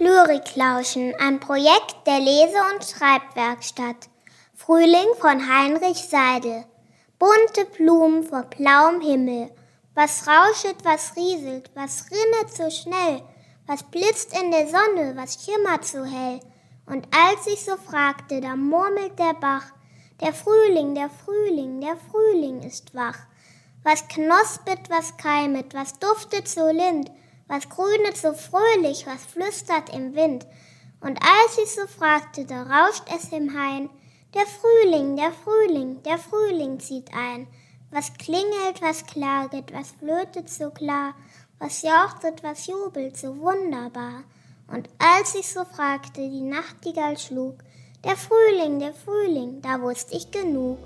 Lyriklauschen, ein Projekt der Lese- und Schreibwerkstatt. Frühling von Heinrich Seidel. Bunte Blumen vor blauem Himmel. Was rauschet, was rieselt, was rinnet so schnell, was blitzt in der Sonne, was schimmert so hell. Und als ich so fragte, da murmelt der Bach, der Frühling, der Frühling, der Frühling ist wach. Was knospet, was keimet, was duftet so lind, was grünet so fröhlich, was flüstert im Wind. Und als ich so fragte, da rauscht es im Hain, der Frühling, der Frühling, der Frühling zieht ein. Was klingelt, was klaget, was flötet so klar, was jauchzet, was jubelt so wunderbar. Und als ich so fragte, die Nachtigall schlug, der Frühling, der Frühling, da wusste ich genug.